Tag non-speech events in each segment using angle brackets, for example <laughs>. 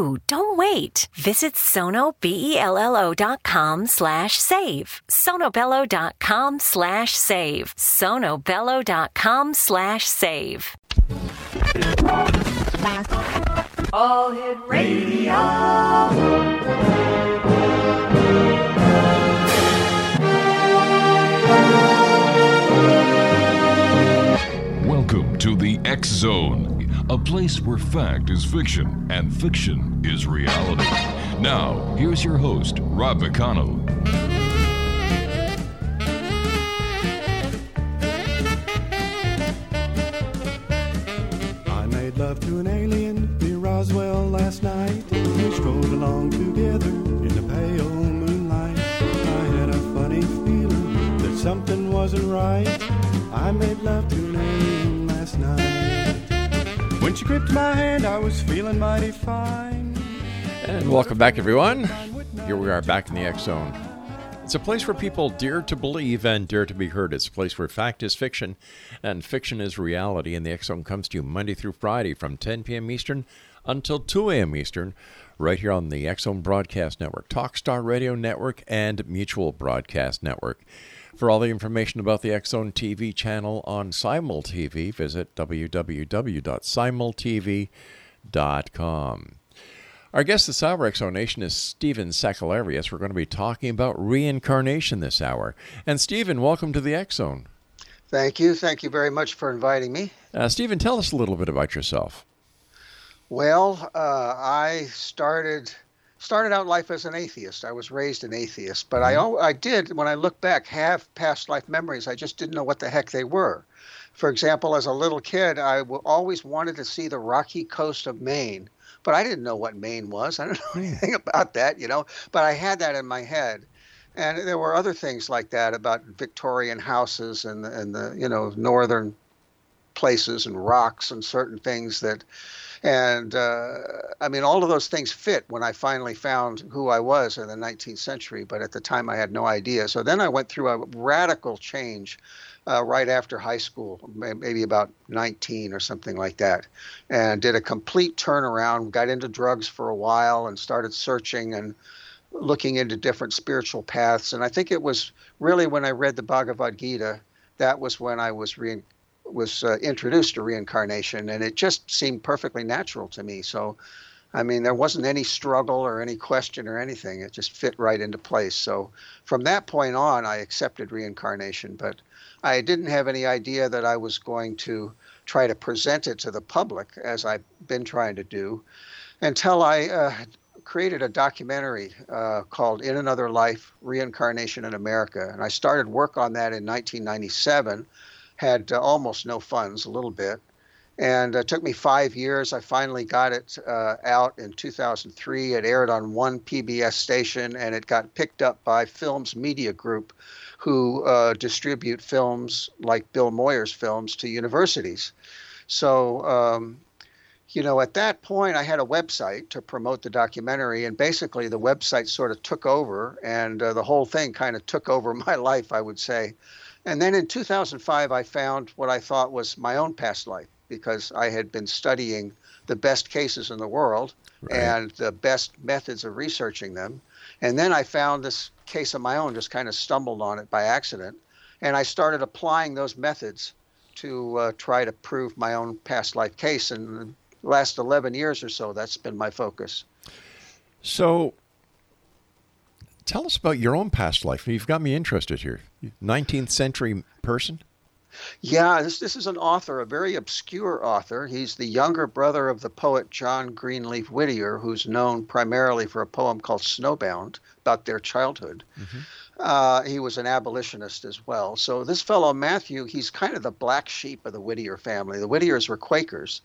Don't wait. Visit sonobello.com slash save. sonobello.com slash save. sonobello.com slash save. All Hit Radio. Welcome to the X Zone, a place where fact is fiction and fiction is reality. Now, here's your host, Rob McConnell. I made love to an alien near Roswell last night. We strolled along together in the pale moonlight. I had a funny feeling that something wasn't right. I made love to she gripped my hand, I was feeling mighty fine. And welcome back, everyone. Here we are back in the X Zone. It's a place where people dare to believe and dare to be heard. It's a place where fact is fiction and fiction is reality. And the X Zone comes to you Monday through Friday from 10 p.m. Eastern until 2 a.m. Eastern, right here on the X Zone Broadcast Network, Talkstar Radio Network, and Mutual Broadcast Network. For all the information about the Zone TV channel on SimulTV, visit www.simultv.com. Our guest this hour, Exonation, is Stephen Sakellarios. We're going to be talking about reincarnation this hour. And Stephen, welcome to the X Zone. Thank you. Thank you very much for inviting me. Uh, Stephen, tell us a little bit about yourself. Well, uh, I started started out life as an atheist. I was raised an atheist, but I mm-hmm. al- I did when I look back have past life memories. I just didn't know what the heck they were. For example, as a little kid, I w- always wanted to see the rocky coast of Maine, but I didn't know what Maine was. I don't know <laughs> anything about that, you know. But I had that in my head. And there were other things like that about Victorian houses and the, and the you know northern places and rocks and certain things that and uh, I mean, all of those things fit when I finally found who I was in the 19th century, but at the time I had no idea. So then I went through a radical change uh, right after high school, maybe about 19 or something like that, and did a complete turnaround, got into drugs for a while, and started searching and looking into different spiritual paths. And I think it was really when I read the Bhagavad Gita, that was when I was re- was uh, introduced to reincarnation, and it just seemed perfectly natural to me. So, I mean, there wasn't any struggle or any question or anything. It just fit right into place. So, from that point on, I accepted reincarnation, but I didn't have any idea that I was going to try to present it to the public as I've been trying to do until I uh, created a documentary uh, called In Another Life Reincarnation in America. And I started work on that in 1997 had uh, almost no funds, a little bit. And it took me five years. I finally got it uh, out in 2003. It aired on one PBS station and it got picked up by Films Media Group, who uh, distribute films like Bill Moyers' films to universities. So, um, you know, at that point, I had a website to promote the documentary, and basically the website sort of took over, and uh, the whole thing kind of took over <laughs> my life, I would say. And then in 2005, I found what I thought was my own past life because I had been studying the best cases in the world Right. and the best methods of researching them. And then I found this case of my own, just kind of stumbled on it by accident. And I started applying those methods to uh, try to prove my own past life case. And the last 11 years or so, that's been my focus. So, tell us about your own past life. You've got me interested here. 19th century person? Yeah, this this is an author, a very obscure author. He's the younger brother of the poet John Greenleaf Whittier, who's known primarily for a poem called Snowbound about their childhood. Uh, he was an abolitionist as well. So this fellow Matthew, he's kind of the black sheep of the Whittier family. The Whittiers were Quakers,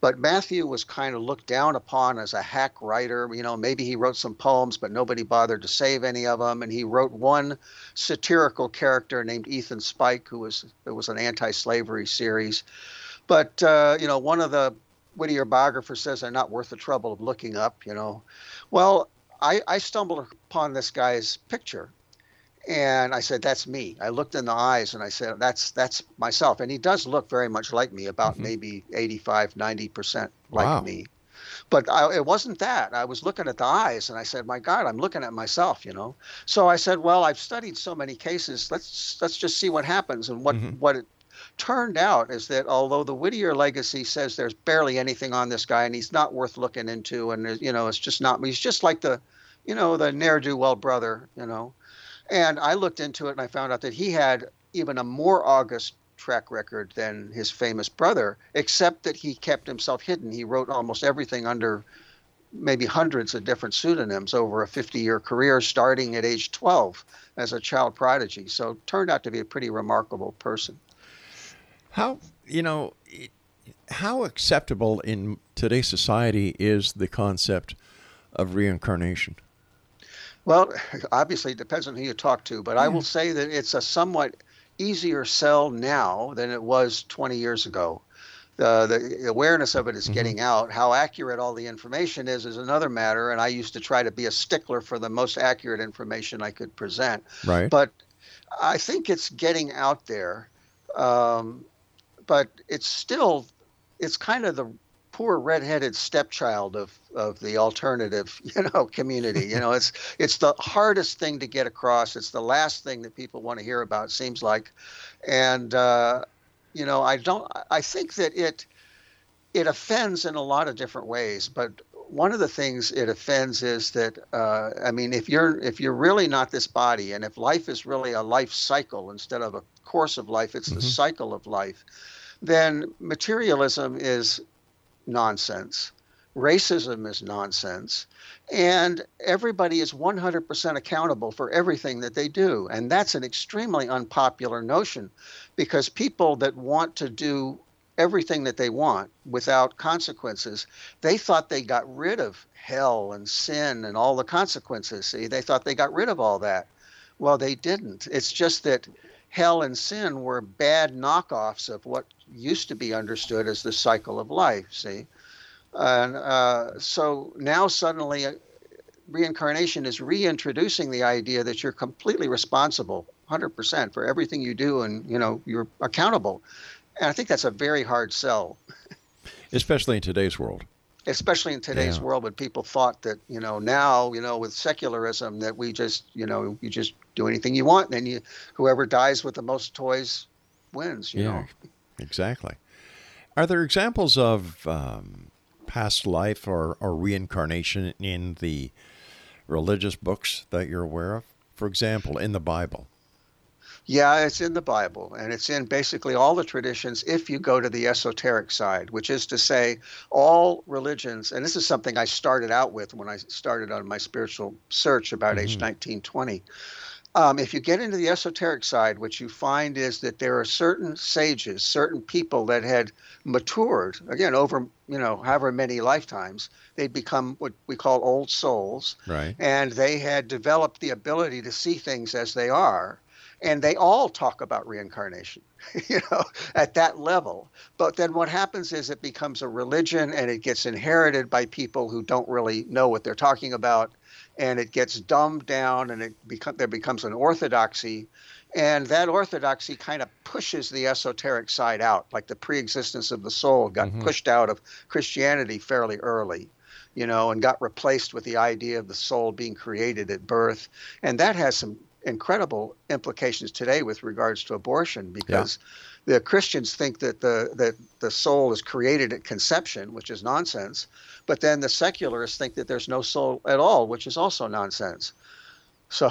but Matthew was kind of looked down upon as a hack writer. You know, maybe he wrote some poems, but nobody bothered to save any of them. And he wrote one satirical character named Ethan Spike, who was it was an anti-slavery series. But uh, you know, one of the Whittier biographers says they're not worth the trouble of looking up. You know, well, I, I stumbled upon this guy's picture and I said, "That's me." I looked in the eyes and I said, "That's that's myself." And he does look very much like me, about mm-hmm. maybe 85, 90 percent like Wow. me. But I, it wasn't that. I was looking at the eyes and I said, "My God, I'm looking at myself," you know. So I said, "Well, I've studied so many cases. Let's let's just see what happens." And what mm-hmm. what it turned out is that although the Whittier legacy says there's barely anything on this guy and he's not worth looking into, and you know, it's just not. He's just like the, you know, the ne'er do well brother, you know. And I looked into it and I found out that he had even a more august track record than his famous brother, except that he kept himself hidden. He wrote almost everything under maybe hundreds of different pseudonyms over a 50 year career, starting at age 12 as a child prodigy. So turned out to be a pretty remarkable person. How you know how acceptable in today's society is the concept of reincarnation? Well, <laughs> obviously it depends on who you talk to, but I will say that it's a somewhat easier sell now than it was 20 years ago. The, the awareness of it is getting out. How accurate all the information is is another matter, and I used to try to be a stickler for the most accurate information I could present. Right. But I think it's getting out there, um, but it's still it's kind of the poor redheaded stepchild of of the alternative <laughs> you know community you know it's it's the hardest thing to get across. It's the last thing that people want to hear about it seems like. And uh, you know i don't i think that it it offends in a lot of different ways but one of the things it offends is that uh, i mean if you're if you're really not this body and if life is really a life cycle instead of a course of life it's the cycle of life then materialism is nonsense. Racism is nonsense. And everybody is 100% accountable for everything that they do. And that's an extremely unpopular notion because people that want to do everything that they want without consequences, they thought they got rid of hell and sin and all the consequences. See, they thought they got rid of all that. Well, they didn't. It's just that hell and sin were bad knockoffs of what used to be understood as the cycle of life. See, and uh, so now suddenly, uh, reincarnation is reintroducing the idea that you're completely responsible, 100% for everything you do, and you know you're accountable. And I think that's a very hard sell, Especially in today's world. especially in today's Yeah. world when people thought that you know now you know with secularism that we just you know you just do anything you want, and then you whoever dies with the most toys wins. You know. exactly. Are there examples of um, past life or, or reincarnation in the religious books that you're aware of? For example, in the Bible. Yeah, it's in the Bible, and it's in basically all the traditions if you go to the esoteric side, which is to say, all religions, and this is something I started out with when I started on my spiritual search about age 19, 20. Um, if you get into the esoteric side, what you find is that there are certain sages, certain people that had matured, again, over, you know, however many lifetimes, they'd become what we call old souls. Right. and they had developed the ability to see things as they are. And they all talk about reincarnation <laughs> you know at that level. But then what happens is it becomes a religion and it gets inherited by people who don't really know what they're talking about and it gets dumbed down and it become, there becomes an orthodoxy and that orthodoxy kind of pushes the esoteric side out like the pre-existence of the soul got mm-hmm. pushed out of christianity fairly early you know, and got replaced with the idea of the soul being created at birth. And that has some incredible implications today with regards to abortion because the Christians think that the that the soul is created at conception, which is nonsense, but then the secularists think that there's no soul at all, which is also nonsense. <laughs> So,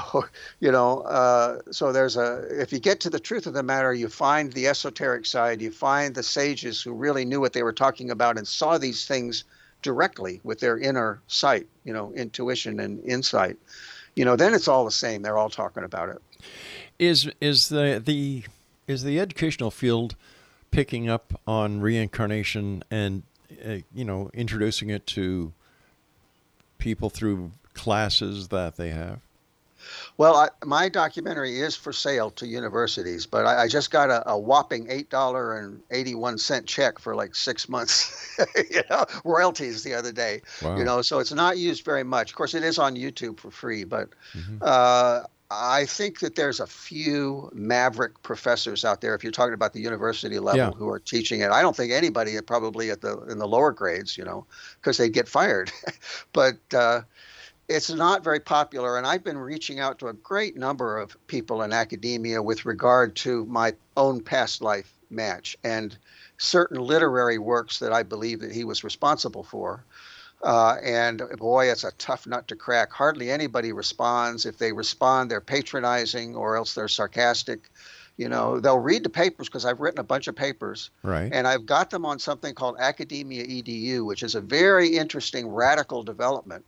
you know, uh, so there's a, if you get to the truth of the matter, you find the esoteric side, you find the sages who really knew what they were talking about and saw these things directly with their inner sight, you know, intuition and insight. You know, then it's all the same. They're all talking about it. Is is the the is the educational field picking up on reincarnation and uh, you know introducing it to people through classes that they have? Well, I, my documentary is for sale to universities, but I, I just got a, a whopping eight dollar and eighty one cent check for like six months, <laughs> you know, royalties the other day. Wow. You know, so it's not used very much. Of course, it is on YouTube for free, but Mm-hmm. uh, I think that there's a few maverick professors out there. If you're talking about the university level, Yeah. who are teaching it, I don't think anybody probably at the in the lower grades, you know, because they'd get fired. <laughs> but uh, it's not very popular, and I've been reaching out to a great number of people in academia with regard to my own past life match and certain literary works that I believe that he was responsible for. Uh, and boy, it's a tough nut to crack. Hardly anybody responds. If they respond, they're patronizing or else they're sarcastic. You know, they'll read the papers because I've written a bunch of papers, Right. and I've got them on something called Academia EDU, which is a very interesting radical development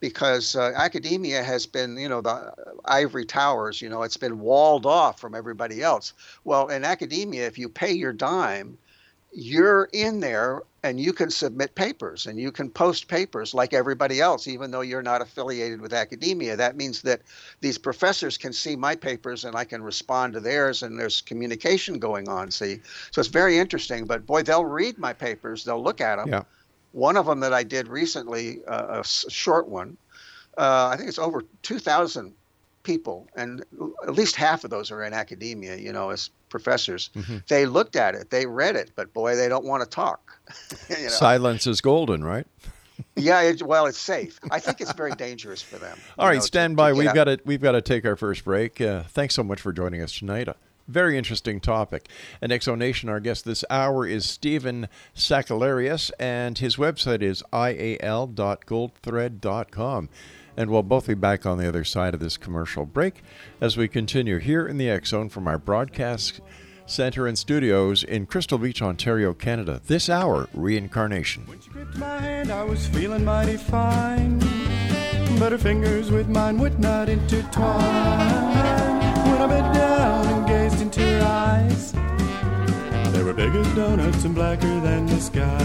because uh, academia has been, you know, the ivory towers, you know, it's been walled off from everybody else. Well, in academia, if you pay your dime, you're in there and you can submit papers and you can post papers like everybody else, even though you're not affiliated with academia. That means that these professors can see my papers and I can respond to theirs, and there's communication going on. See, so it's very interesting. But boy, they'll read my papers, they'll look at them. Yeah. One of them that I did recently, uh, a short one, uh, I think it's over 2,000 people, and at least half of those are in academia, you know, as professors. They looked at it, they read it, but boy, they don't want to talk. <laughs> you know? Silence is golden, right? yeah, it, well, it's safe. I think it's very dangerous for them. <laughs> All right, know, stand to by. get We've out. got to we've got to take our first break. Uh, thanks so much for joining us tonight. Very interesting topic. And Exonation, our guest this hour is Stephen Sakellarios, and his website is ial.goldthread.com. And we'll both be back on the other side of this commercial break as we continue here in the X from our broadcast center and studios in Crystal Beach, Ontario, Canada. This hour, reincarnation. When she gripped my hand, I was feeling mighty fine. But her fingers with mine would not intertwine. When I into her eyes, they were big as donuts and blacker than the sky.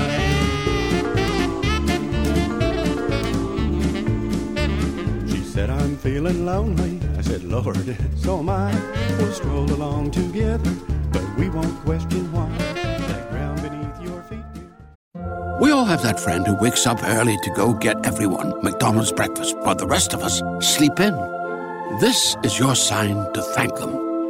She said, I'm feeling lonely. I said, Lord, so am I. We'll stroll along together, but we won't question why. That ground beneath your feet. We all have that friend who wakes up early to go get everyone McDonald's breakfast, while the rest of us sleep in. This is your sign to thank them.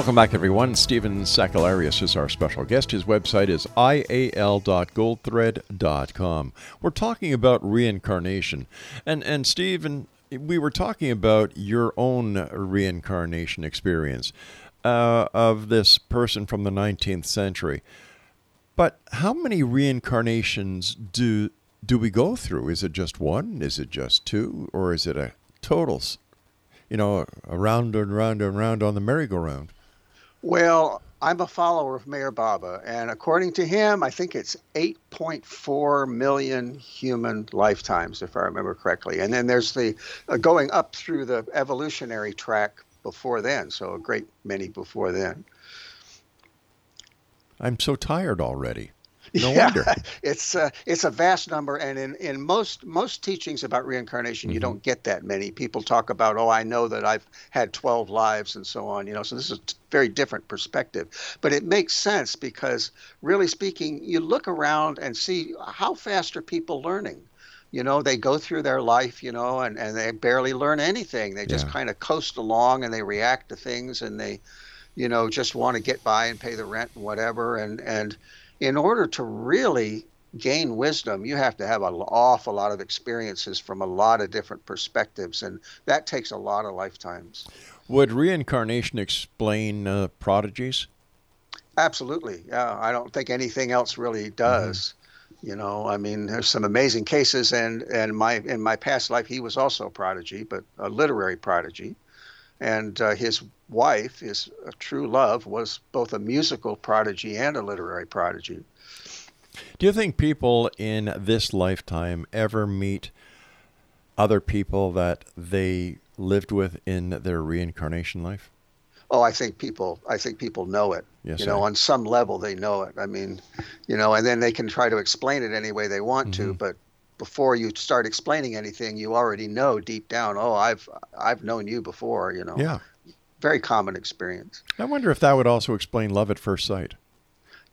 Welcome back, everyone. Stephen Sakellarios is our special guest. His website is ial.goldthread.com. We're talking about reincarnation. And, and Stephen, we were talking about your own reincarnation experience uh, of this person from the 19th century. But how many reincarnations do do we go through? Is it just one? Is it just two? Or is it a total, you know, around and round and round on the merry-go-round? Well, I'm a follower of Meher Baba, and according to him, I think it's 8.4 million human lifetimes, if I remember correctly. And then there's the uh, going up through the evolutionary track before then, so a great many before then. I'm so tired already. No <laughs> Yeah, wonder. it's uh, it's a vast number, and in, in most most teachings about reincarnation, you Mm-hmm. don't get that many. People talk about, oh, I know that I've had twelve lives and so on. You know, so this is a very different perspective, but it makes sense because, really speaking, you look around and see how fast are people learning. You know, they go through their life, you know, and, and they barely learn anything. They just Yeah. kind of coast along and they react to things and they, you know, just want to get by and pay the rent and whatever. And, and in order to really gain wisdom, you have to have an awful lot of experiences from a lot of different perspectives. And that takes a lot of lifetimes. Would reincarnation explain uh, prodigies? Absolutely. Yeah. I don't think anything else really does. You know, I mean, there's some amazing cases, and and my in my past life, he was also a prodigy, but a literary prodigy, and uh, his wife, his uh, true love, was both a musical prodigy and a literary prodigy. Do you think people in this lifetime ever meet other people that they lived with in their reincarnation life? Oh, I think people. I think people know it. Yes, you know, on some level they know it. I mean, you know, and then they can try to explain it any way they want Mm-hmm. to, but before you start explaining anything, you already know deep down. Oh, I've I've known you before. You know. Yeah. Very common experience. I wonder if that would also explain love at first sight.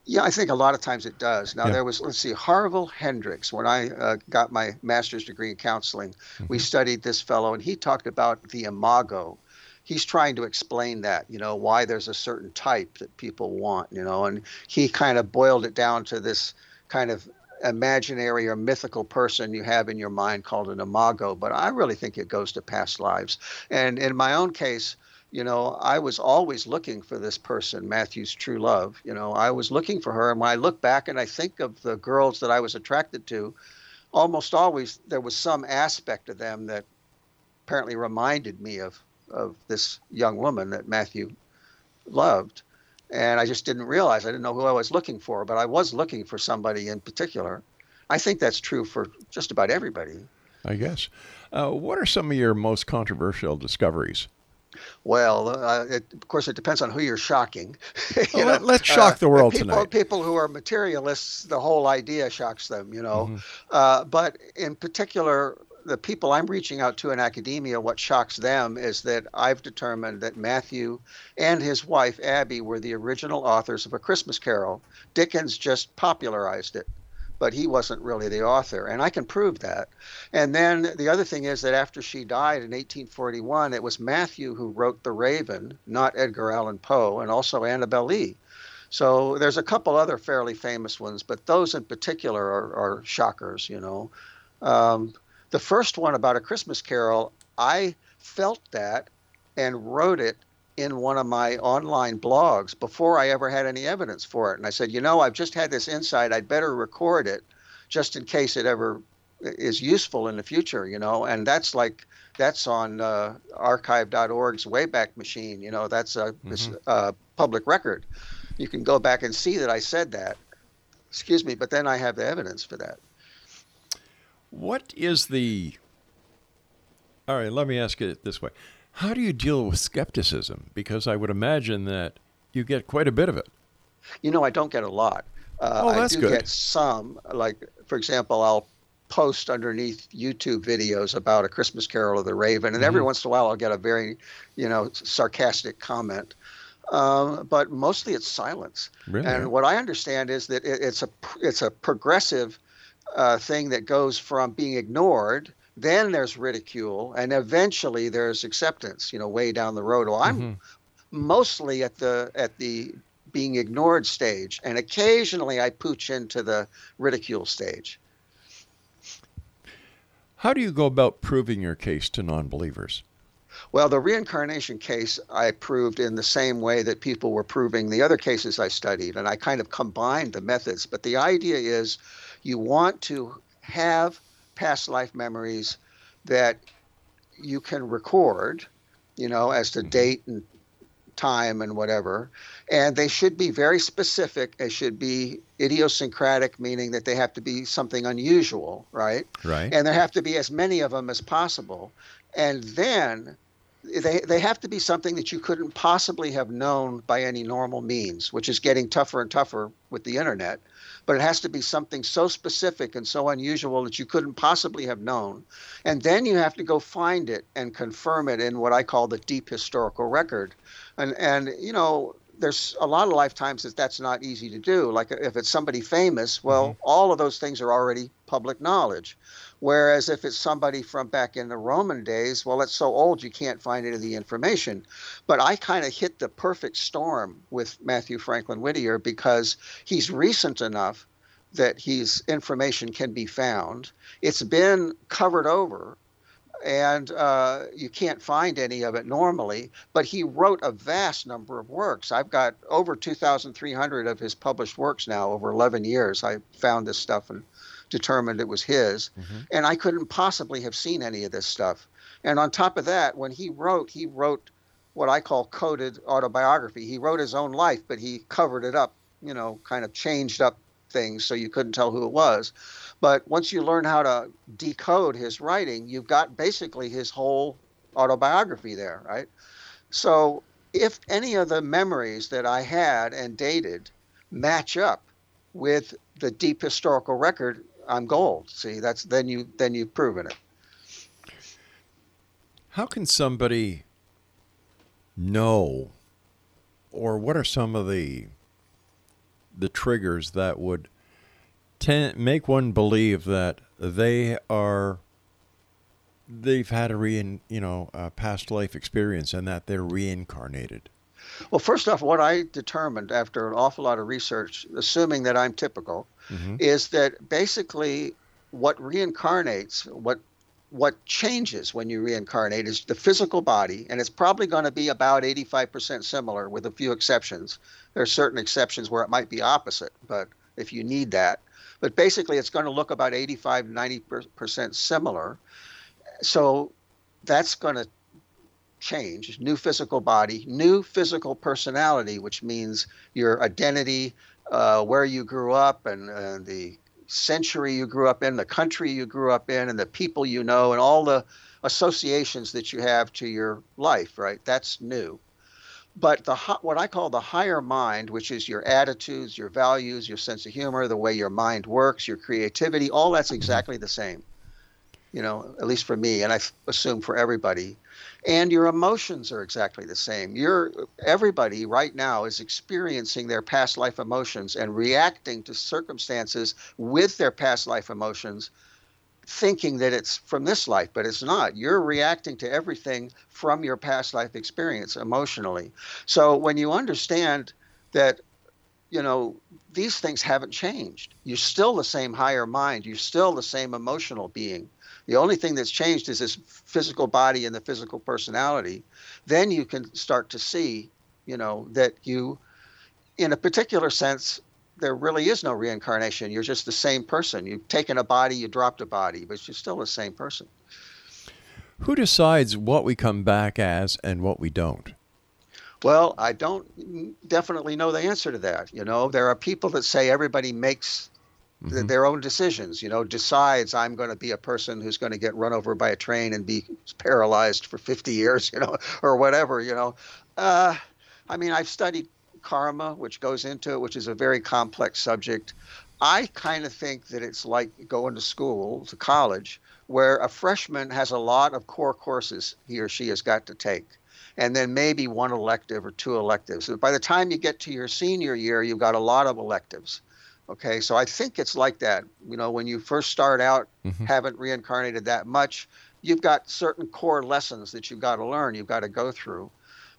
Yeah, I think a lot of times it does. Now Yeah. there was let's see, Harville Hendrix. When I uh, got my master's degree in counseling, we studied this fellow, and he talked about the imago. He's trying to explain that, you know, why there's a certain type that people want, you know, and he kind of boiled it down to this kind of imaginary or mythical person you have in your mind called an imago. But I really think it goes to past lives. And in my own case, you know, I was always looking for this person, Matthew's true love. You know, I was looking for her. And when I look back and I think of the girls that I was attracted to, almost always there was some aspect of them that apparently reminded me of, of this young woman that Matthew loved. And I just didn't realize, I didn't know who I was looking for, but I was looking for somebody in particular. I think that's true for just about everybody. I guess. Uh, what are some of your most controversial discoveries? Well, uh, it, of course, it depends on who you're shocking. <laughs> You Well, know, let- let's shock the world people, tonight. People who are materialists, the whole idea shocks them, you know. Mm-hmm. Uh, but in particular, the people I'm reaching out to in academia, what shocks them is that I've determined that Matthew and his wife, Abby, were the original authors of A Christmas Carol. Dickens just popularized it but he wasn't really the author. And I can prove that. And then the other thing is that after she died in 1841, it was Matthew who wrote The Raven, not Edgar Allan Poe, and also Annabel Lee. So there's a couple other fairly famous ones, but those in particular are, are shockers, you know. Um, the first one about A Christmas Carol, I felt that and wrote it in one of my online blogs before I ever had any evidence for it. And I said, you know, I've just had this insight. I'd better record it just in case it ever is useful in the future, you know. And that's like, that's on uh, archive.org's Wayback Machine. You know, that's a this, uh, public record. You can go back and see that I said that. Excuse me, but then I have the evidence for that. What is the. All right, let me ask it this way. How do you deal with skepticism? Because I would imagine that you get quite a bit of it. You know, I don't get a lot. Uh, Oh, that's I do good. get some. Like, for example, I'll post underneath YouTube videos about a Christmas Carol of the Raven, and Mm-hmm. every once in a while I'll get a very, you know, sarcastic comment. Um, but mostly it's silence. Really? And what I understand is that it, it's a it's a progressive uh, thing that goes from being ignored. Then there's ridicule, and eventually there's acceptance. You know, way down the road. Well, I'm Mm-hmm. mostly at the at the being ignored stage, and occasionally I pooch into the ridicule stage. How do you go about proving your case to non believers? Well, the reincarnation case I proved in the same way that people were proving the other cases I studied, and I kind of combined the methods. But the idea is you want to have past life memories that you can record, you know, as to mm-hmm. date and time and whatever. And they should be very specific. They should be idiosyncratic, meaning that they have to be something unusual, right? Right. And there have to be as many of them as possible. And then they, they have to be something that you couldn't possibly have known by any normal means, which is getting tougher and tougher with the internet. But it has to be something so specific and so unusual that you couldn't possibly have known. And then you have to go find it and confirm it in what I call the deep historical record. And, and you know, there's a lot of lifetimes that that's not easy to do. Like if it's somebody famous, well, mm-hmm. all of those things are already public knowledge. Whereas if it's somebody from back in the Roman days, well, it's so old you can't find any of the information. But I kind of hit the perfect storm with Matthew Franklin Whittier because he's recent enough that his information can be found. It's been covered over and uh, you can't find any of it normally. But he wrote a vast number of works. I've got over 2,300 of his published works now over 11 years. I found this stuff and determined it was his. Mm-hmm. And I couldn't possibly have seen any of this stuff. And on top of that, when he wrote, he wrote what I call coded autobiography. He wrote his own life, but he covered it up, you know, kind of changed up things so you couldn't tell who it was. But once you learn how to decode his writing, you've got basically his whole autobiography there, right? So if any of the memories that I had and dated match up with the deep historical record, I'm gold. See, that's then you then you've proven it. How can somebody know, or what are some of the the triggers that would tend, make one believe that they are they've had a re you know a past life experience and that they're reincarnated? Well, first off, what I determined after an awful lot of research, assuming that I'm typical, mm-hmm. is that basically what reincarnates, what what changes when you reincarnate is the physical body, and it's probably going to be about 85% similar with a few exceptions. There are certain exceptions where it might be opposite, but if you need that. But basically, it's going to look about 85, 90% similar. So that's going to change new physical body, new physical personality, which means your identity, uh, where you grew up, and uh, the century you grew up in, the country you grew up in, and the people you know, and all the associations that you have to your life, right? That's new. But the what I call the higher mind, which is your attitudes, your values, your sense of humor, the way your mind works, your creativity, all that's exactly the same. You know, at least for me, and I assume for everybody and your emotions are exactly the same. You're everybody right now is experiencing their past life emotions and reacting to circumstances with their past life emotions thinking that it's from this life, but it's not. You're reacting to everything from your past life experience emotionally. So when you understand that, you know, these things haven't changed, you're still the same higher mind, you're still the same emotional being. The only thing that's changed is this physical body and the physical personality. Then you can start to see, you know, that you, in a particular sense, there really is no reincarnation. You're just the same person. You've taken a body, you dropped a body, but you're still the same person. Who decides what we come back as and what we don't? Well, I don't definitely know the answer to that. You know, there are people that say everybody makes mm-hmm. their own decisions. You know, decides I'm going to be a person who's going to get run over by a train and be paralyzed for 50 years, <laughs> you know, or whatever. You know, uh, I mean, I've studied karma, which goes into it, which is a very complex subject. I kind of think that it's like going to school, to college, where a freshman has a lot of core courses he or she has got to take and then maybe one elective or two electives. By the time you get to your senior year, you've got a lot of electives. Okay, so I think it's like that. You know, when you first start out, mm-hmm. haven't reincarnated that much, you've got certain core lessons that you've got to learn, you've got to go through.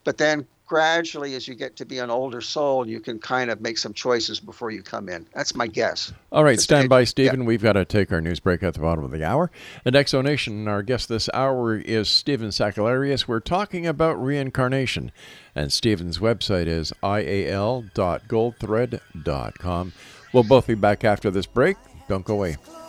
But then gradually, as you get to be an older soul, you can kind of make some choices before you come in. That's my guess. All right, Just stand take- by, yeah. Stephen. We've got to take our news break at the bottom of the hour. And Exonation, our guest this hour is Stephen Sakellarios. We're talking about reincarnation. And Stephen's website is ial.goldthread.com. We'll both be back after this break. Don't go away. Close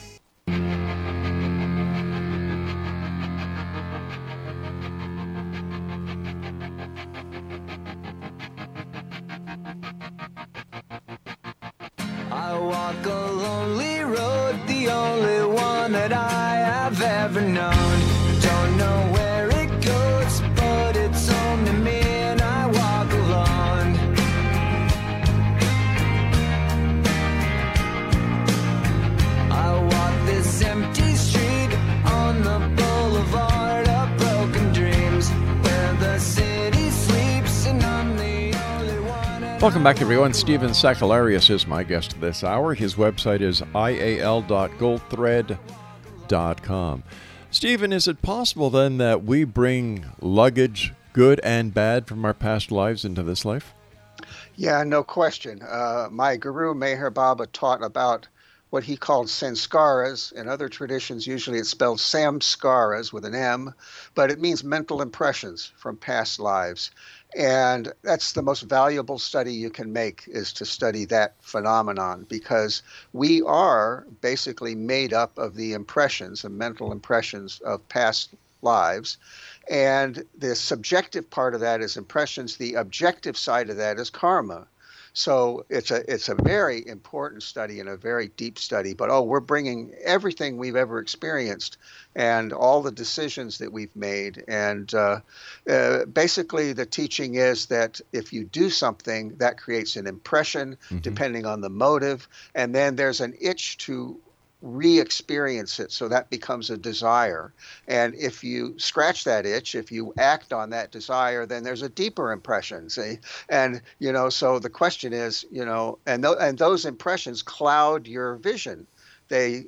Back, everyone. Stephen Sakellarios is my guest this hour. His website is ial.goldthread.com. Stephen, is it possible then that we bring luggage, good and bad, from our past lives into this life? Yeah, no question. Uh, my guru Meher Baba taught about what he called sanskaras. In other traditions, usually it's spelled samskaras with an M, but it means mental impressions from past lives. And that's the most valuable study you can make is to study that phenomenon because we are basically made up of the impressions, the mental impressions of past lives. And the subjective part of that is impressions. The objective side of that is karma. So it's a it's a very important study and a very deep study. But oh, we're bringing everything we've ever experienced and all the decisions that we've made. And uh, uh, basically, the teaching is that if you do something, that creates an impression, depending on the motive, and then there's an itch to re-experience it. So that becomes a desire. And if you scratch that itch if you act on that desire then there's a deeper impression see? And you know so the question is you know and th- and those impressions cloud your vision. They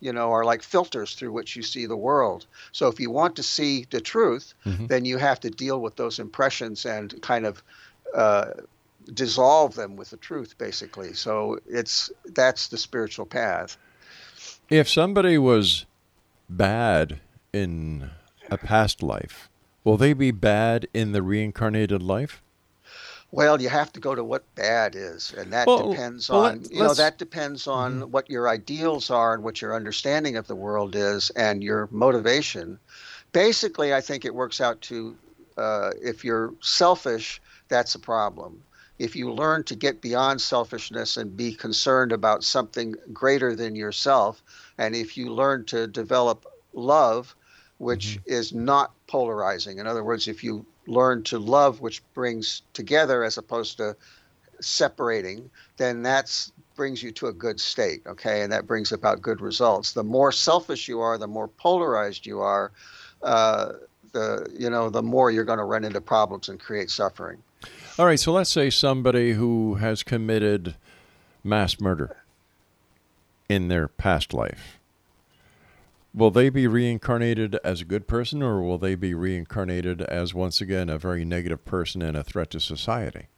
you know are like filters through which you see the world. So if you want to see the truth then you have to deal with those impressions and kind of uh, dissolve them with the truth basically. So it's that's the spiritual path If somebody was bad in a past life, will they be bad in the reincarnated life? Well, you have to go to what bad is, and that Well, depends well, on let- you know that depends on what your ideals are and what your understanding of the world is and your motivation. Basically, I think it works out to uh, if you're selfish, that's a problem. If you learn to get beyond selfishness and be concerned about something greater than yourself, and if you learn to develop love, which is not polarizing. In other words, if you learn to love, which brings together as opposed to separating, then that's brings you to a good state, okay, and that brings about good results. The more selfish you are, the more polarized you are, uh, the you know the more you're going to run into problems and create suffering. All right, so let's say somebody who has committed mass murder in their past life. Will they be reincarnated as a good person or will they be reincarnated as once again a very negative person and a threat to society?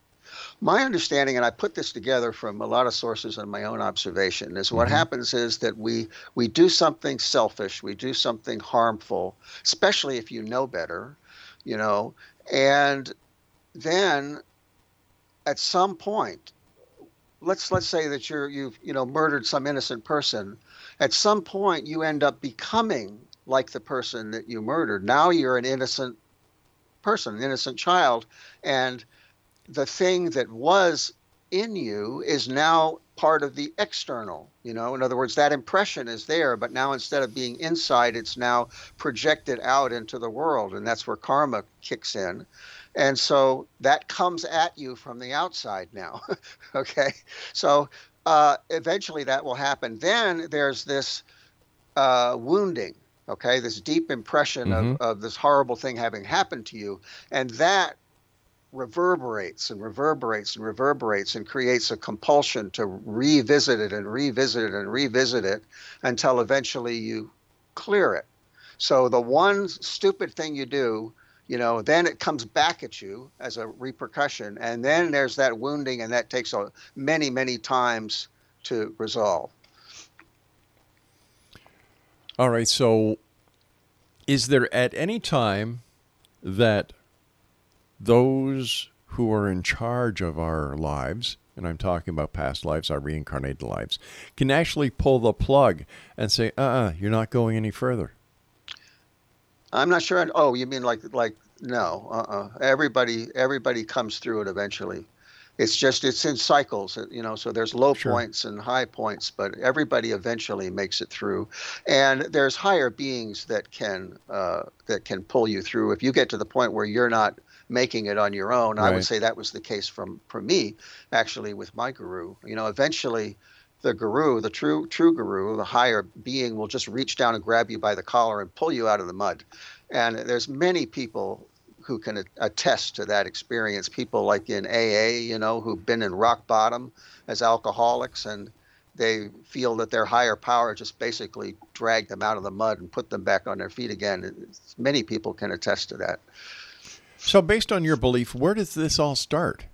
My understanding, and I put this together from a lot of sources and my own observation, is what Mhm. happens is that we we do something selfish, we do something harmful, especially if you know better, you know, and then at some point, let's let's say that you're you've you know murdered some innocent person. At some point, you end up becoming like the person that you murdered. Now you're an innocent person, an innocent child, and the thing that was in you is now part of the external you know in other words that impression is there but now instead of being inside it's now projected out into the world and that's where karma kicks in and so that comes at you from the outside now <laughs> okay so uh, eventually that will happen then there's this uh, wounding okay this deep impression Mhm. of, of this horrible thing having happened to you and that reverberates and reverberates and reverberates and creates a compulsion to revisit it and revisit it and revisit it until eventually you clear it. So the one stupid thing you do, you know, then it comes back at you as a repercussion, and then there's that wounding, and that takes a, many, many times to resolve. All right. So, is there at any time that those who are in charge of our lives, and I'm talking about past lives, our reincarnated lives, can actually pull the plug and say, uh uh-uh, uh, you are not going any further? I'm not sure. Oh, you mean like like no? Uh-uh. Everybody everybody comes through it eventually. It's just it's in cycles, uh, you know. So there's low Sure. points and high points, but everybody eventually makes it through. And there's higher beings that can uh, that can pull you through. If you get to the point where you're not making it on your own, I would say that was the case from for me actually with my guru. You know, eventually the guru, the true true guru, the higher being will just reach down and grab you by the collar and pull you out of the mud. And there's many people who can attest to that experience. People like in AA, you know, who've been in rock bottom as alcoholics and they feel that their higher power just basically dragged them out of the mud and put them back on their feet again. It's- Many people can attest to that. So, based on your belief, where does this all start?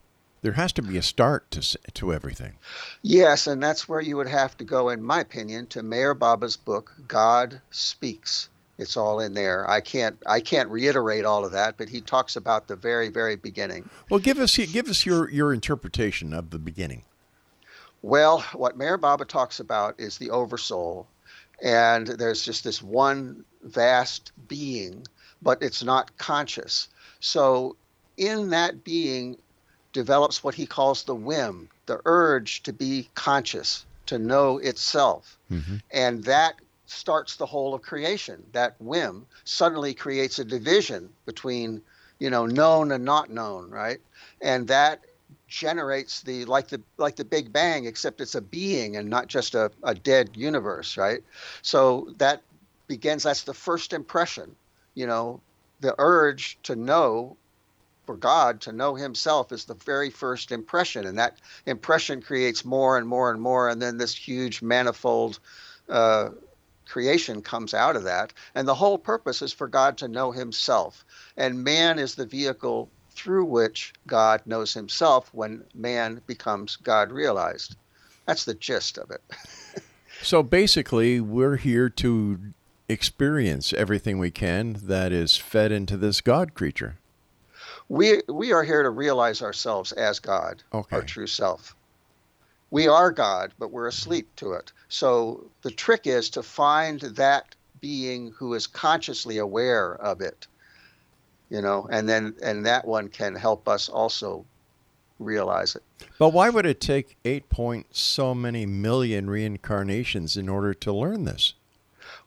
There has to be a start to to everything. Yes, and that's where you would have to go, in my opinion, to Meher Baba's book, God Speaks. It's all in there. I can't I can't reiterate all of that, but he talks about the very, very beginning. Well, give us give us your your interpretation of the beginning. Well, what Meher Baba talks about is the oversoul, and there's just this one vast being, but it's not conscious. So, in that being develops what he calls the whim, the urge to be conscious, to know itself. Mm-hmm. And that starts the whole of creation. That whim suddenly creates a division between, you know, known and not known, right? And that generates the like the like the Big Bang, except it's a being and not just a, a dead universe, right? So that begins that's the first impression, you know, the urge to know for God to know himself is the very first impression. And that impression creates more and more and more. And then this huge manifold uh, creation comes out of that. And the whole purpose is for God to know himself. And man is the vehicle through which God knows himself when man becomes God realized. That's the gist of it. <laughs> So basically, we're here to experience everything we can that is fed into this God creature. We, we are here to realize ourselves as God, Okay. our true self. We are God, but we're asleep to it. So the trick is to find that being who is consciously aware of it. You know, and then and that one can help us also realize it. But why would it take eight point so many million reincarnations in order to learn this?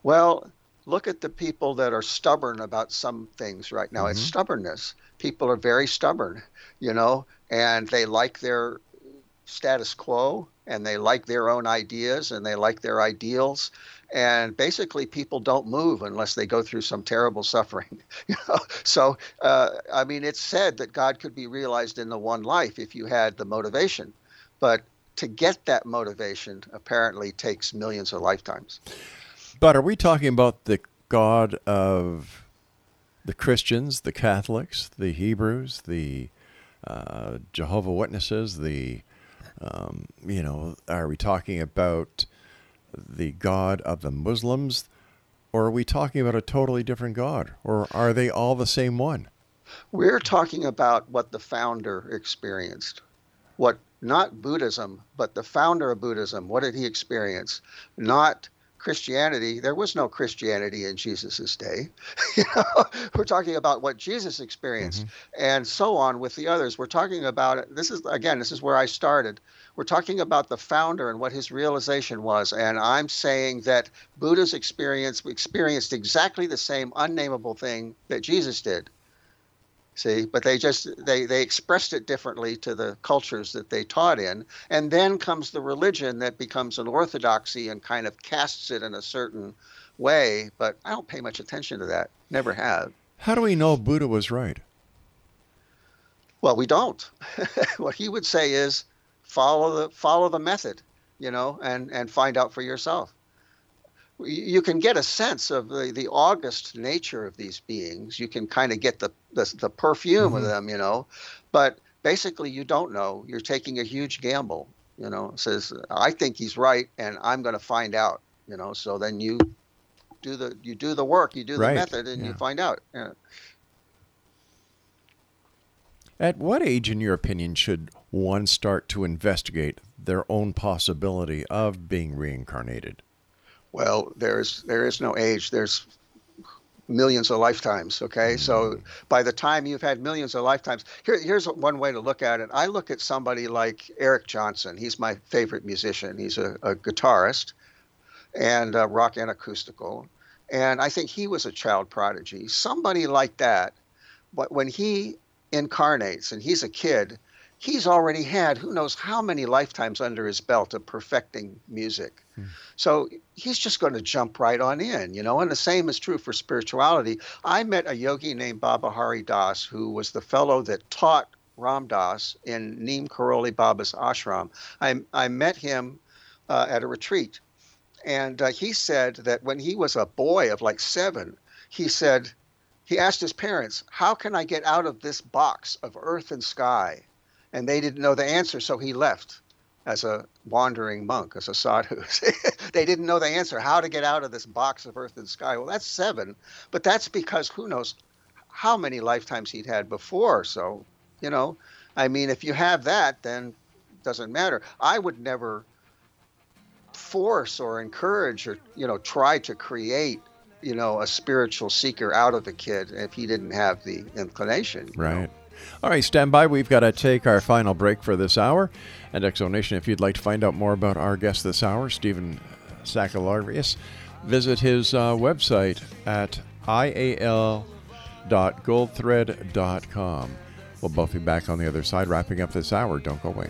Well, look at the people that are stubborn about some things right now. It's stubbornness. People are very stubborn, you know, and they like their status quo and they like their own ideas and they like their ideals. And basically, people don't move unless they go through some terrible <laughs> suffering. You know? So, uh, I mean, it's said that God could be realized in the one life if you had the motivation. But to get that motivation apparently takes millions of lifetimes. But are we talking about the God of the Christians, the Catholics, the Hebrews, the uh, Jehovah Witnesses, the um, you know, are we talking about the God of the Muslims, or are we talking about a totally different God, or are they all the same one? We're talking about what the founder experienced. What not Buddhism, but the founder of Buddhism, what did he experience? Not Christianity. There was no Christianity in Jesus' day. <laughs> you know, we're talking about what Jesus experienced mm-hmm. and so on with the others. We're talking about. This is, again, this is where I started. We're talking about the founder and what his realization was. And I'm saying that Buddha's experience experienced exactly the same unnameable thing that Jesus did see but they just they they expressed it differently to the cultures that they taught in. And then comes the religion that becomes an orthodoxy and kind of casts it in a certain way but i don't pay much attention to that. Never have. How do we know buddha was right? Well we don't. <laughs> What he would say is follow the follow the method you know and and find out for yourself you can get a sense of the, the august nature of these beings. You can kind of get the, the, the perfume mm-hmm. of them, you know, but basically you don't know. You're taking a huge gamble, you know, says, I think he's right and I'm going to find out, you know, so then you do the, you do the work, you do the right. method and yeah. you find out. Yeah. At what age, in your opinion, should one start to investigate their own possibility of being reincarnated? Well, there's there is no age. There's millions of lifetimes. Okay, mm-hmm. so by the time you've had millions of lifetimes, here, here's one way to look at it. I look at somebody like Eric Johnson. He's my favorite musician. He's a, a guitarist and uh, rock and acoustical, and I think he was a child prodigy. Somebody like that, but when he incarnates and he's a kid, he's already had who knows how many lifetimes under his belt of perfecting music. Hmm. So he's just going to jump right on in, you know. And the same is true for spirituality. I met a yogi named Baba Hari Das, who was the fellow that taught Ram Dass in Neem Karoli Baba's ashram. I, I met him uh, at a retreat. And uh, he said that when he was a boy of like seven, he said, he asked his parents, How can I get out of this box of earth and sky? And they didn't know the answer, so he left as a wandering monk, as a sadhu. <laughs> they didn't know the answer, how to get out of this box of earth and sky. Well, that's seven, but that's because who knows how many lifetimes he'd had before. So, you know, I mean, if you have that, then it doesn't matter. I would never force or encourage or, you know, try to create you know, a spiritual seeker out of the kid if he didn't have the inclination. Right. Know? All right, stand by. We've got to take our final break for this hour. And Exonation, if you'd like to find out more about our guest this hour, Stephen Sakellarios, visit his uh, website at ial.goldthread.com. We'll both be back on the other side, wrapping up this hour. Don't go away.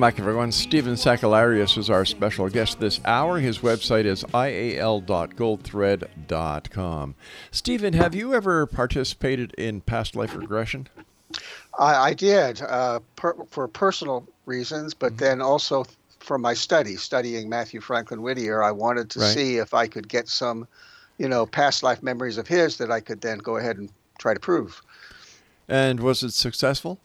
Welcome back, everyone. Stephen Sakellarios is our special guest this hour. His website is ial.goldthread.com. Stephen, have you ever participated in past life regression? I, I did uh, per, for personal reasons, but Mm-hmm. then also for my study, studying Matthew Franklin Whittier. I wanted to Right. see if I could get some, you know, past life memories of his that I could then go ahead and try to prove. And was it successful?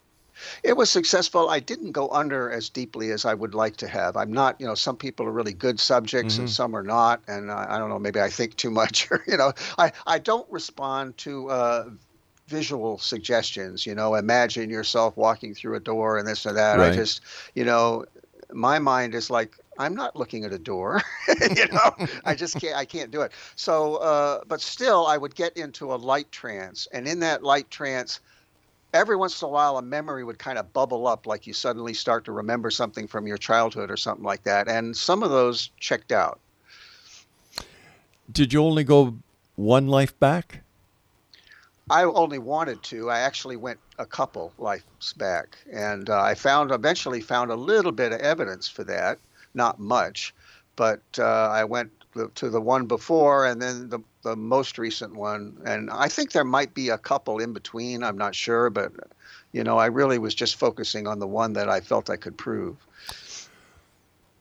It was successful. I didn't go under as deeply as I would like to have. I'm not, you know, some people are really good subjects and some are not. And I, I don't know, maybe I think too much <laughs> or, you know, I, I don't respond to uh, visual suggestions, you know, imagine yourself walking through a door and this or that. Right. I just, you know, my mind is like, I'm not looking at a door, <laughs> you know. I just <laughs> can't. I can't do it. So, uh, but still, I would get into a light trance, and in that light trance, every once in a while a memory would kind of bubble up like you suddenly start to remember something from your childhood or something like that and some of those checked out Did you only go one life back? i only wanted to i actually went a couple lives back and uh, i found eventually found a little bit of evidence for that not much but uh, i went to the one before and then the, the most recent one and i think there might be a couple in between i'm not sure but you know i really was just focusing on the one that i felt i could prove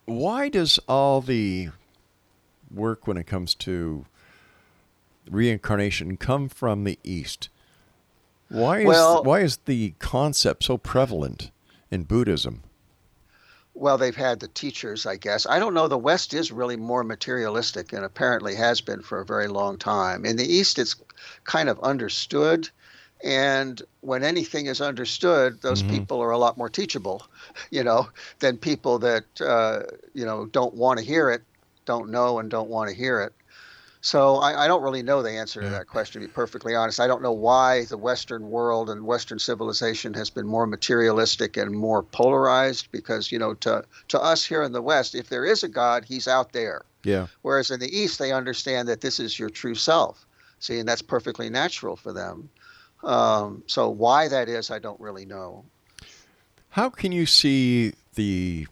Why does all the work when it comes to reincarnation come from the East? Why is Well- why is the concept so prevalent in Buddhism? Well, they've had the teachers, I guess. I don't know. The West is really more materialistic and apparently has been for a very long time. In the East, it's kind of understood. And when anything is understood, those people are a lot more teachable, <laughs> you know, than people that, uh, you know, don't want to hear it, don't know, and don't want to hear it. So I, I don't really know the answer to that question, to be perfectly honest. I don't know why the Western world and Western civilization has been more materialistic and more polarized because, you know, to, to us here in the West, if there is a God, he's out there. Yeah. Whereas in the East, they understand that this is your true self. See, and that's perfectly natural for them. Um, so why that is, I don't really know. How can you see the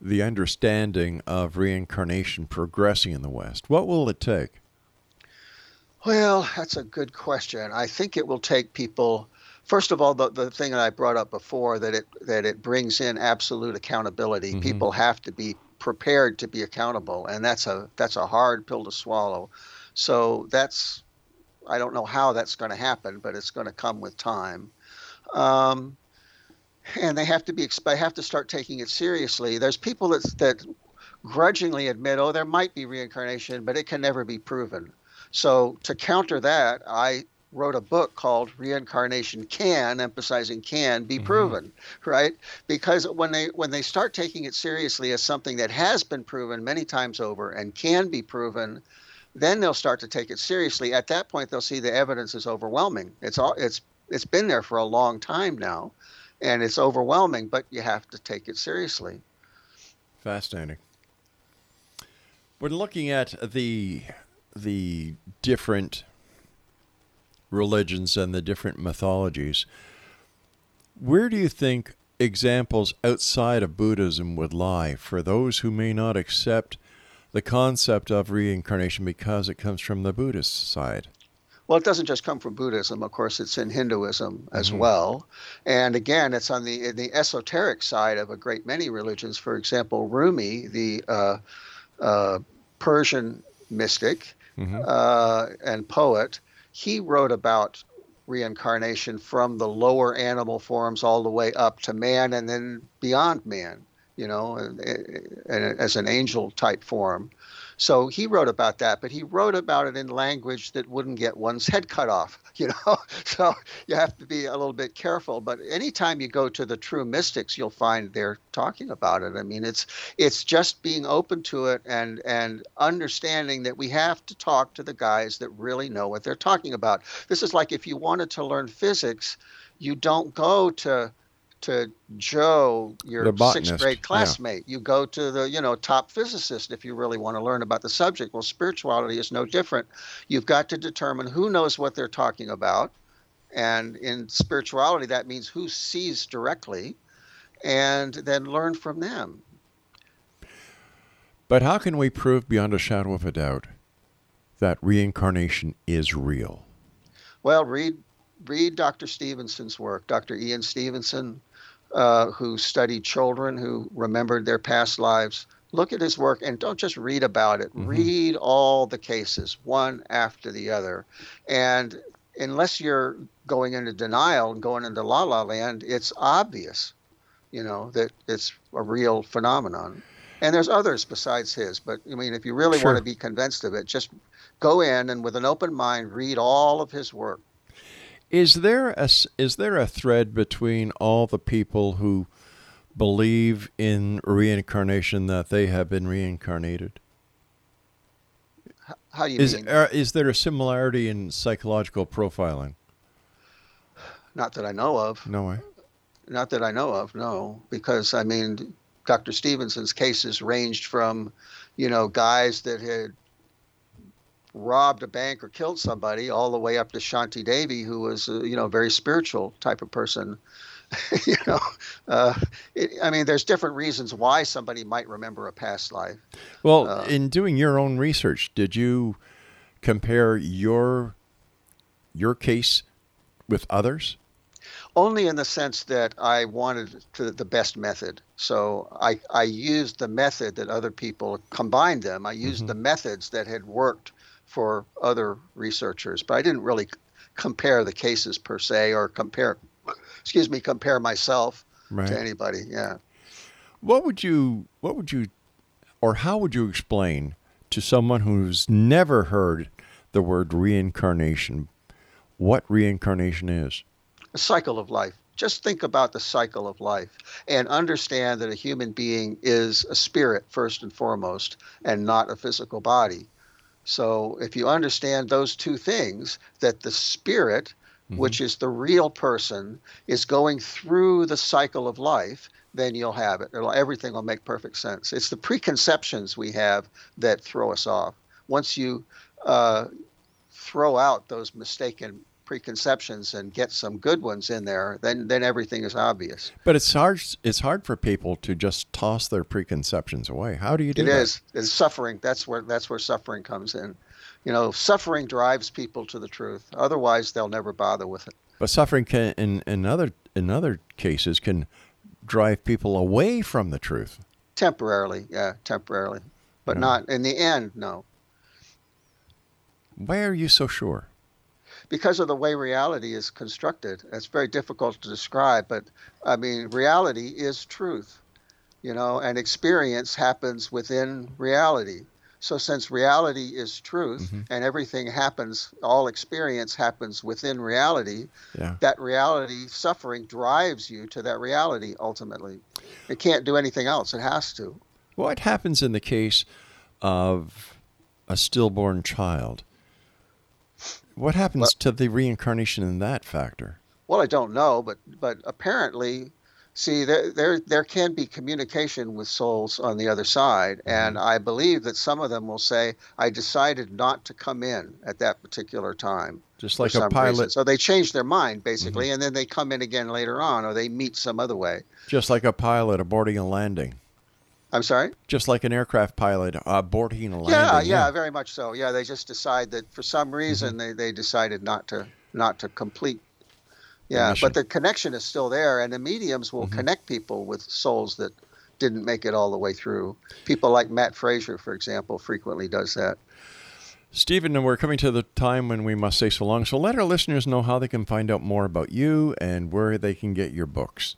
the understanding of reincarnation progressing in the West? What will it take? Well, that's a good question. I think it will take people. First of all, the, the thing that I brought up before that it that it brings in absolute accountability. People have to be prepared to be accountable, and that's a that's a hard pill to swallow. So that's I don't know how that's going to happen, but it's going to come with time. Um, and they have to be they have to start taking it seriously. There's people that that grudgingly admit, oh, there might be reincarnation, but it can never be proven. So to counter that, I wrote a book called Reincarnation Can, emphasizing can be mm-hmm. proven, right? Because when they when they start taking it seriously as something that has been proven many times over and can be proven, then they'll start to take it seriously. At that point, they'll see the evidence is overwhelming. It's all it's it's been there for a long time now, and it's overwhelming. But you have to take it seriously. Fascinating. When looking at the the different religions and the different mythologies, where do you think examples outside of Buddhism would lie for those who may not accept the concept of reincarnation because it comes from the Buddhist side? Well, it doesn't just come from Buddhism. Of course, it's in Hinduism as well. And again, it's on the in the esoteric side of a great many religions. For example, Rumi, the uh, uh, Persian mystic uh, and poet, he wrote about reincarnation from the lower animal forms all the way up to man and then beyond man, you know, and, and as an angel type form. So he wrote about that, but he wrote about it in language that wouldn't get one's head cut off, <laughs> you know. So you have to be a little bit careful. But anytime you go to the true mystics, you'll find they're talking about it. I mean, it's it's just being open to it and and understanding that we have to talk to the guys that really know what they're talking about. This is like if you wanted to learn physics, you don't go to to Joe, your sixth grade yeah. classmate. You go to the, you know, top physicist if you really want to learn about the subject. Well, spirituality is no different. You've got to determine who knows what they're talking about And in spirituality, that means who sees directly and then learn from them. But how can we prove beyond a shadow of a doubt that reincarnation is real? Well, read read Dr. Stevenson's work. Dr. Ian Stevenson, uh, who studied children who remembered their past lives. Look at his work and don't just read about it. Read all the cases, one after the other. And unless you're going into denial and going into la la land, it's obvious, you know, that it's a real phenomenon. And there's others besides his, but I mean, if you really Sure. want to be convinced of it, just go in and with an open mind read all of his work. Is there a is there a thread between all the people who believe in reincarnation that they have been reincarnated? How do you Is mean? uh, is there a similarity in psychological profiling? Not that I know of. No way. Not that I know of, no. Because, I mean, Dr. Stevenson's cases ranged from, you know, guys that had robbed a bank or killed somebody all the way up to Shanti Devi, who was, uh, you know, a very spiritual type of person. <laughs> you know, uh, it, I mean, there's different reasons why somebody might remember a past life. Well, Uh, in doing your own research, did you compare your your case with others? only in the sense that I wanted to, the best method. So I, I used the method that other people combined them. I used the methods that had worked for other researchers, but I didn't really compare the cases per se or compare, excuse me, compare myself Right. to anybody. Yeah. What would you what would you or how would you explain to someone who's never heard the word reincarnation what reincarnation is? a cycle of life. Just think about the cycle of life and understand that a human being is a spirit first and foremost and not a physical body. So if you understand those two things, that the spirit, which is the real person, is going through the cycle of life, then you'll have it. It'll, everything will make perfect sense. It's the preconceptions we have that throw us off. Once you uh, throw out those mistaken preconceptions and get some good ones in there, then then everything is obvious. But it's hard it's hard for people to just toss their preconceptions away. How do you do It that? is. It's suffering. That's where that's where suffering comes in. You know, suffering drives people to the truth. Otherwise, they'll never bother with it. But suffering can in, in other in other cases can drive people away from the truth. Temporarily, yeah, temporarily, but Yeah. not in the end. No, Why are you so sure? Because of the way reality is constructed. It's very difficult to describe, but I mean, reality is truth. You know, and experience happens within reality. So since reality is truth mm-hmm. and everything happens, all experience happens within reality, Yeah. that reality suffering drives you to that reality ultimately. It can't do anything else. It has to. What happens in the case of a stillborn child? What happens Well- to the reincarnation in that factor? Well, I don't know, but but apparently, see, there there there can be communication with souls on the other side, mm-hmm. and I believe that some of them will say, "I decided not to come in at that particular time." Just like a pilot, reason. So they change their mind basically, mm-hmm. and then they come in again later on, or they meet some other way. just like a pilot aborting a landing, I'm sorry. just like an aircraft pilot aborting a landing. Yeah, yeah, very much so. Yeah, they just decide that for some reason Mm-hmm. they, they decided not to not to complete. Yeah, mission. but the connection is still there, and the mediums will Mm-hmm. connect people with souls that didn't make it all the way through. People like Matt Fraser, for example, frequently does that. Stephen, and we're coming to the time when we must say so long. So let our listeners know how they can find out more about you and where they can get your books.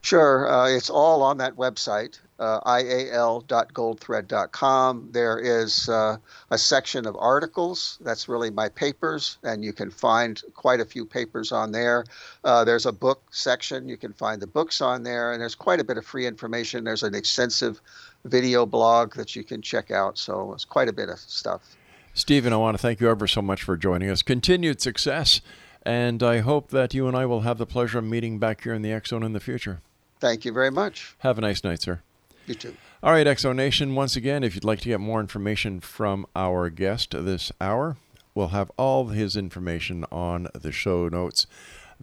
Sure, uh, it's all on that website, uh, ial.goldthread.com. There is uh, a section of articles. That's really my papers, and you can find quite a few papers on there. Uh, there's a book section. You can find the books on there, and there's quite a bit of free information. There's an extensive video blog that you can check out. So it's quite a bit of stuff. Stephen, I want to thank you ever so much for joining us. Continued success, and I hope that you and I will have the pleasure of meeting back here in the X Zone in the future. Thank you very much. Have a nice night, sir. You too. All right, Exo Nation, once again, if you'd like to get more information from our guest this hour, we'll have all his information on the show notes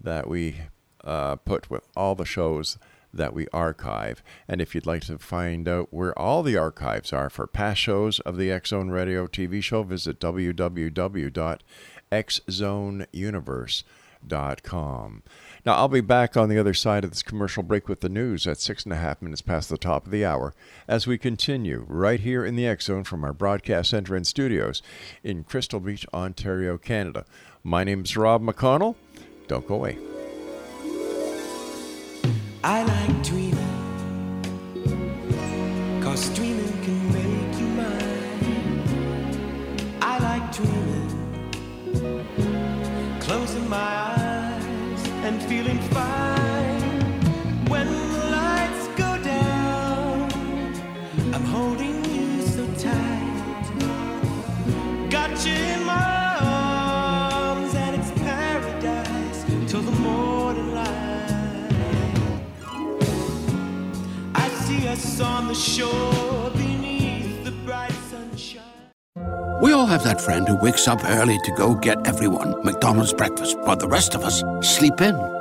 that we uh, put with all the shows that we archive. And if you'd like to find out where all the archives are for past shows of the X Zone Radio TV show, visit www.xzoneuniverse.com. Now, I'll be back on the other side of this commercial break with the news at six and a half minutes past the top of the hour as we continue right here in the X Zone from our broadcast center and studios in Crystal Beach, Ontario, Canada. My name is Rob McConnell. Don't go away. I like feeling fine. When the lights go down, I'm holding you so tight. Got you in my arms, and it's paradise till the morning light. I see us on the shore beneath the bright sunshine. We all have that friend who wakes up early to go get everyone McDonald's breakfast, while the rest of us sleep in.